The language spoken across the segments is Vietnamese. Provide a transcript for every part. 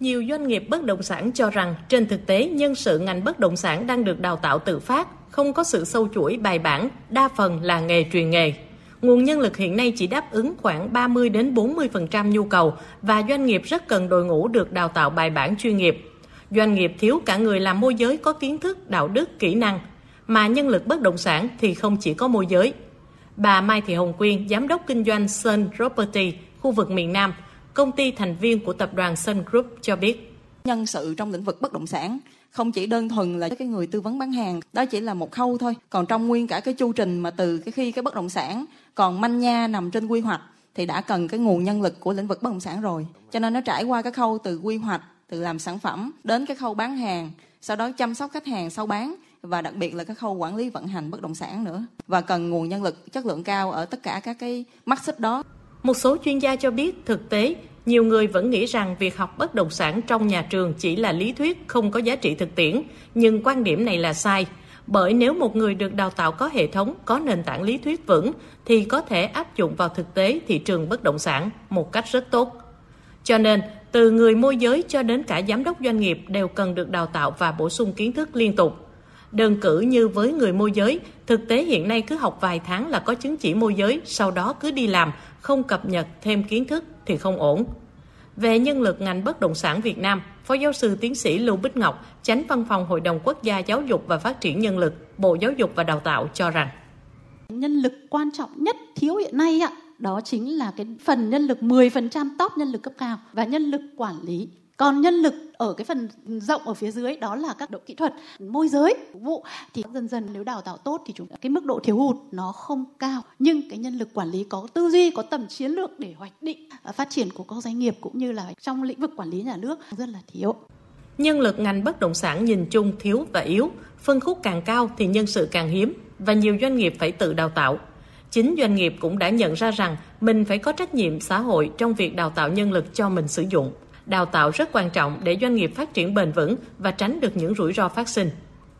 Nhiều doanh nghiệp bất động sản cho rằng trên thực tế nhân sự ngành bất động sản đang được đào tạo tự phát, không có sự sâu chuỗi bài bản, đa phần là nghề truyền nghề. Nguồn nhân lực hiện nay chỉ đáp ứng khoảng 30 đến 40% nhu cầu và doanh nghiệp rất cần đội ngũ được đào tạo bài bản chuyên nghiệp. Doanh nghiệp thiếu cả người làm môi giới có kiến thức, đạo đức, kỹ năng, mà nhân lực bất động sản thì không chỉ có môi giới. Bà Mai Thị Hồng Quyên, giám đốc kinh doanh Sun Property, khu vực miền Nam, công ty thành viên của tập đoàn Sun Group cho biết. Nhân sự trong lĩnh vực bất động sản không chỉ đơn thuần là cái người tư vấn bán hàng, đó chỉ là một khâu thôi. Còn trong nguyên cả cái chu trình mà từ cái khi cái bất động sản còn manh nha nằm trên quy hoạch thì đã cần cái nguồn nhân lực của lĩnh vực bất động sản rồi. Cho nên nó trải qua cái khâu từ quy hoạch, từ làm sản phẩm đến cái khâu bán hàng, sau đó chăm sóc khách hàng sau bán và đặc biệt là cái khâu quản lý vận hành bất động sản nữa. Và cần nguồn nhân lực chất lượng cao ở tất cả các cái mắt xích đó một số chuyên gia cho biết thực tế nhiều người vẫn nghĩ rằng việc học bất động sản trong nhà trường chỉ là lý thuyết không có giá trị thực tiễn, nhưng quan điểm này là sai. Bởi nếu một người được đào tạo có hệ thống, có nền tảng lý thuyết vững thì có thể áp dụng vào thực tế thị trường bất động sản một cách rất tốt. Cho nên, từ người môi giới cho đến cả giám đốc doanh nghiệp đều cần được đào tạo và bổ sung kiến thức liên tục. Đơn cử như với người môi giới, thực tế hiện nay cứ học vài tháng là có chứng chỉ môi giới, sau đó cứ đi làm, không cập nhật thêm kiến thức thì không ổn. Về nhân lực ngành bất động sản Việt Nam, Phó giáo sư tiến sĩ Lưu Bích Ngọc, Chánh Văn phòng Hội đồng Quốc gia Giáo dục và Phát triển Nhân lực, Bộ Giáo dục và Đào tạo cho rằng Nhân lực quan trọng nhất thiếu hiện nay ạ, đó chính là cái phần nhân lực 10% top nhân lực cấp cao và nhân lực quản lý còn nhân lực ở cái phần rộng ở phía dưới, đó là các độ kỹ thuật, môi giới vụ. Thì dần dần nếu đào tạo tốt thì chúng cái mức độ thiếu hụt nó không cao. Nhưng cái nhân lực quản lý có tư duy, có tầm chiến lược để hoạch định à, phát triển của các doanh nghiệp cũng như là trong lĩnh vực quản lý nhà nước rất là thiếu. Nhân lực ngành bất động sản nhìn chung thiếu và yếu, phân khúc càng cao thì nhân sự càng hiếm và nhiều doanh nghiệp phải tự đào tạo. Chính doanh nghiệp cũng đã nhận ra rằng mình phải có trách nhiệm xã hội trong việc đào tạo nhân lực cho mình sử dụng đào tạo rất quan trọng để doanh nghiệp phát triển bền vững và tránh được những rủi ro phát sinh.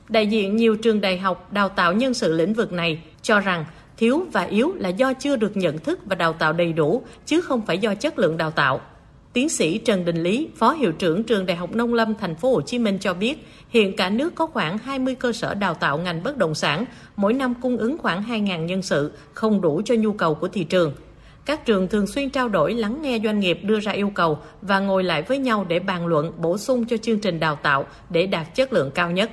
Đại diện nhiều trường đại học đào tạo nhân sự lĩnh vực này cho rằng thiếu và yếu là do chưa được nhận thức và đào tạo đầy đủ, chứ không phải do chất lượng đào tạo. Tiến sĩ Trần Đình Lý, Phó Hiệu trưởng Trường Đại học Nông lâm Thành phố Hồ Chí Minh cho biết, hiện cả nước có khoảng 20 cơ sở đào tạo ngành bất động sản, mỗi năm cung ứng khoảng 2.000 nhân sự, không đủ cho nhu cầu của thị trường – các trường thường xuyên trao đổi, lắng nghe doanh nghiệp đưa ra yêu cầu và ngồi lại với nhau để bàn luận, bổ sung cho chương trình đào tạo để đạt chất lượng cao nhất.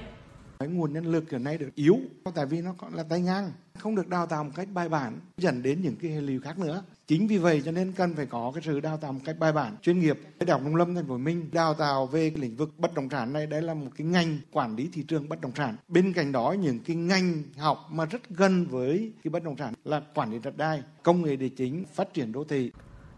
Cái nguồn nhân lực hiện nay được yếu tại vì nó là tay ngang, không được đào tạo một cách bài bản dẫn đến những cái hệ lụy khác nữa. Chính vì vậy cho nên cần phải có cái sự đào tạo một cách bài bản, chuyên nghiệp. Đại học Nông Lâm Thành phố Minh đào tạo về cái lĩnh vực bất động sản này đấy là một cái ngành quản lý thị trường bất động sản. Bên cạnh đó những cái ngành học mà rất gần với cái bất động sản là quản lý đất đai, công nghệ địa chính, phát triển đô thị.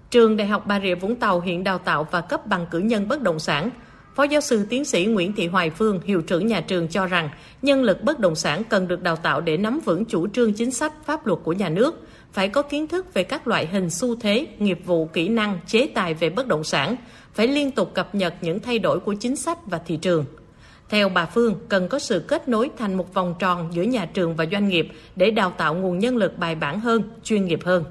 Trường Đại học Bà Rịa Vũng Tàu hiện đào tạo và cấp bằng cử nhân bất động sản. Phó giáo sư tiến sĩ Nguyễn Thị Hoài Phương, hiệu trưởng nhà trường cho rằng, nhân lực bất động sản cần được đào tạo để nắm vững chủ trương chính sách pháp luật của nhà nước, phải có kiến thức về các loại hình xu thế, nghiệp vụ, kỹ năng, chế tài về bất động sản, phải liên tục cập nhật những thay đổi của chính sách và thị trường. Theo bà Phương, cần có sự kết nối thành một vòng tròn giữa nhà trường và doanh nghiệp để đào tạo nguồn nhân lực bài bản hơn, chuyên nghiệp hơn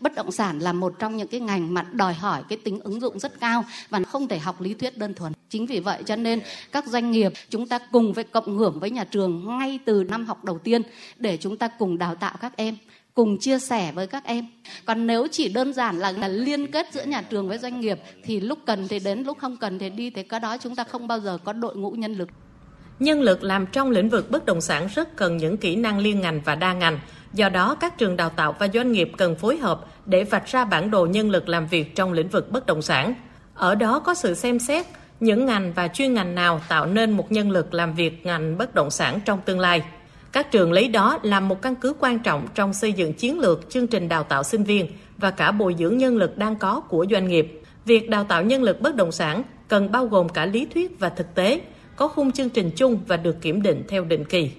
bất động sản là một trong những cái ngành mà đòi hỏi cái tính ứng dụng rất cao và không thể học lý thuyết đơn thuần. Chính vì vậy cho nên các doanh nghiệp chúng ta cùng với cộng hưởng với nhà trường ngay từ năm học đầu tiên để chúng ta cùng đào tạo các em cùng chia sẻ với các em. Còn nếu chỉ đơn giản là, là liên kết giữa nhà trường với doanh nghiệp thì lúc cần thì đến lúc không cần thì đi thì cái đó chúng ta không bao giờ có đội ngũ nhân lực. Nhân lực làm trong lĩnh vực bất động sản rất cần những kỹ năng liên ngành và đa ngành do đó các trường đào tạo và doanh nghiệp cần phối hợp để vạch ra bản đồ nhân lực làm việc trong lĩnh vực bất động sản ở đó có sự xem xét những ngành và chuyên ngành nào tạo nên một nhân lực làm việc ngành bất động sản trong tương lai các trường lấy đó làm một căn cứ quan trọng trong xây dựng chiến lược chương trình đào tạo sinh viên và cả bồi dưỡng nhân lực đang có của doanh nghiệp. Việc đào tạo nhân lực bất động sản cần bao gồm cả lý thuyết và thực tế, có khung chương trình chung và được kiểm định theo định kỳ.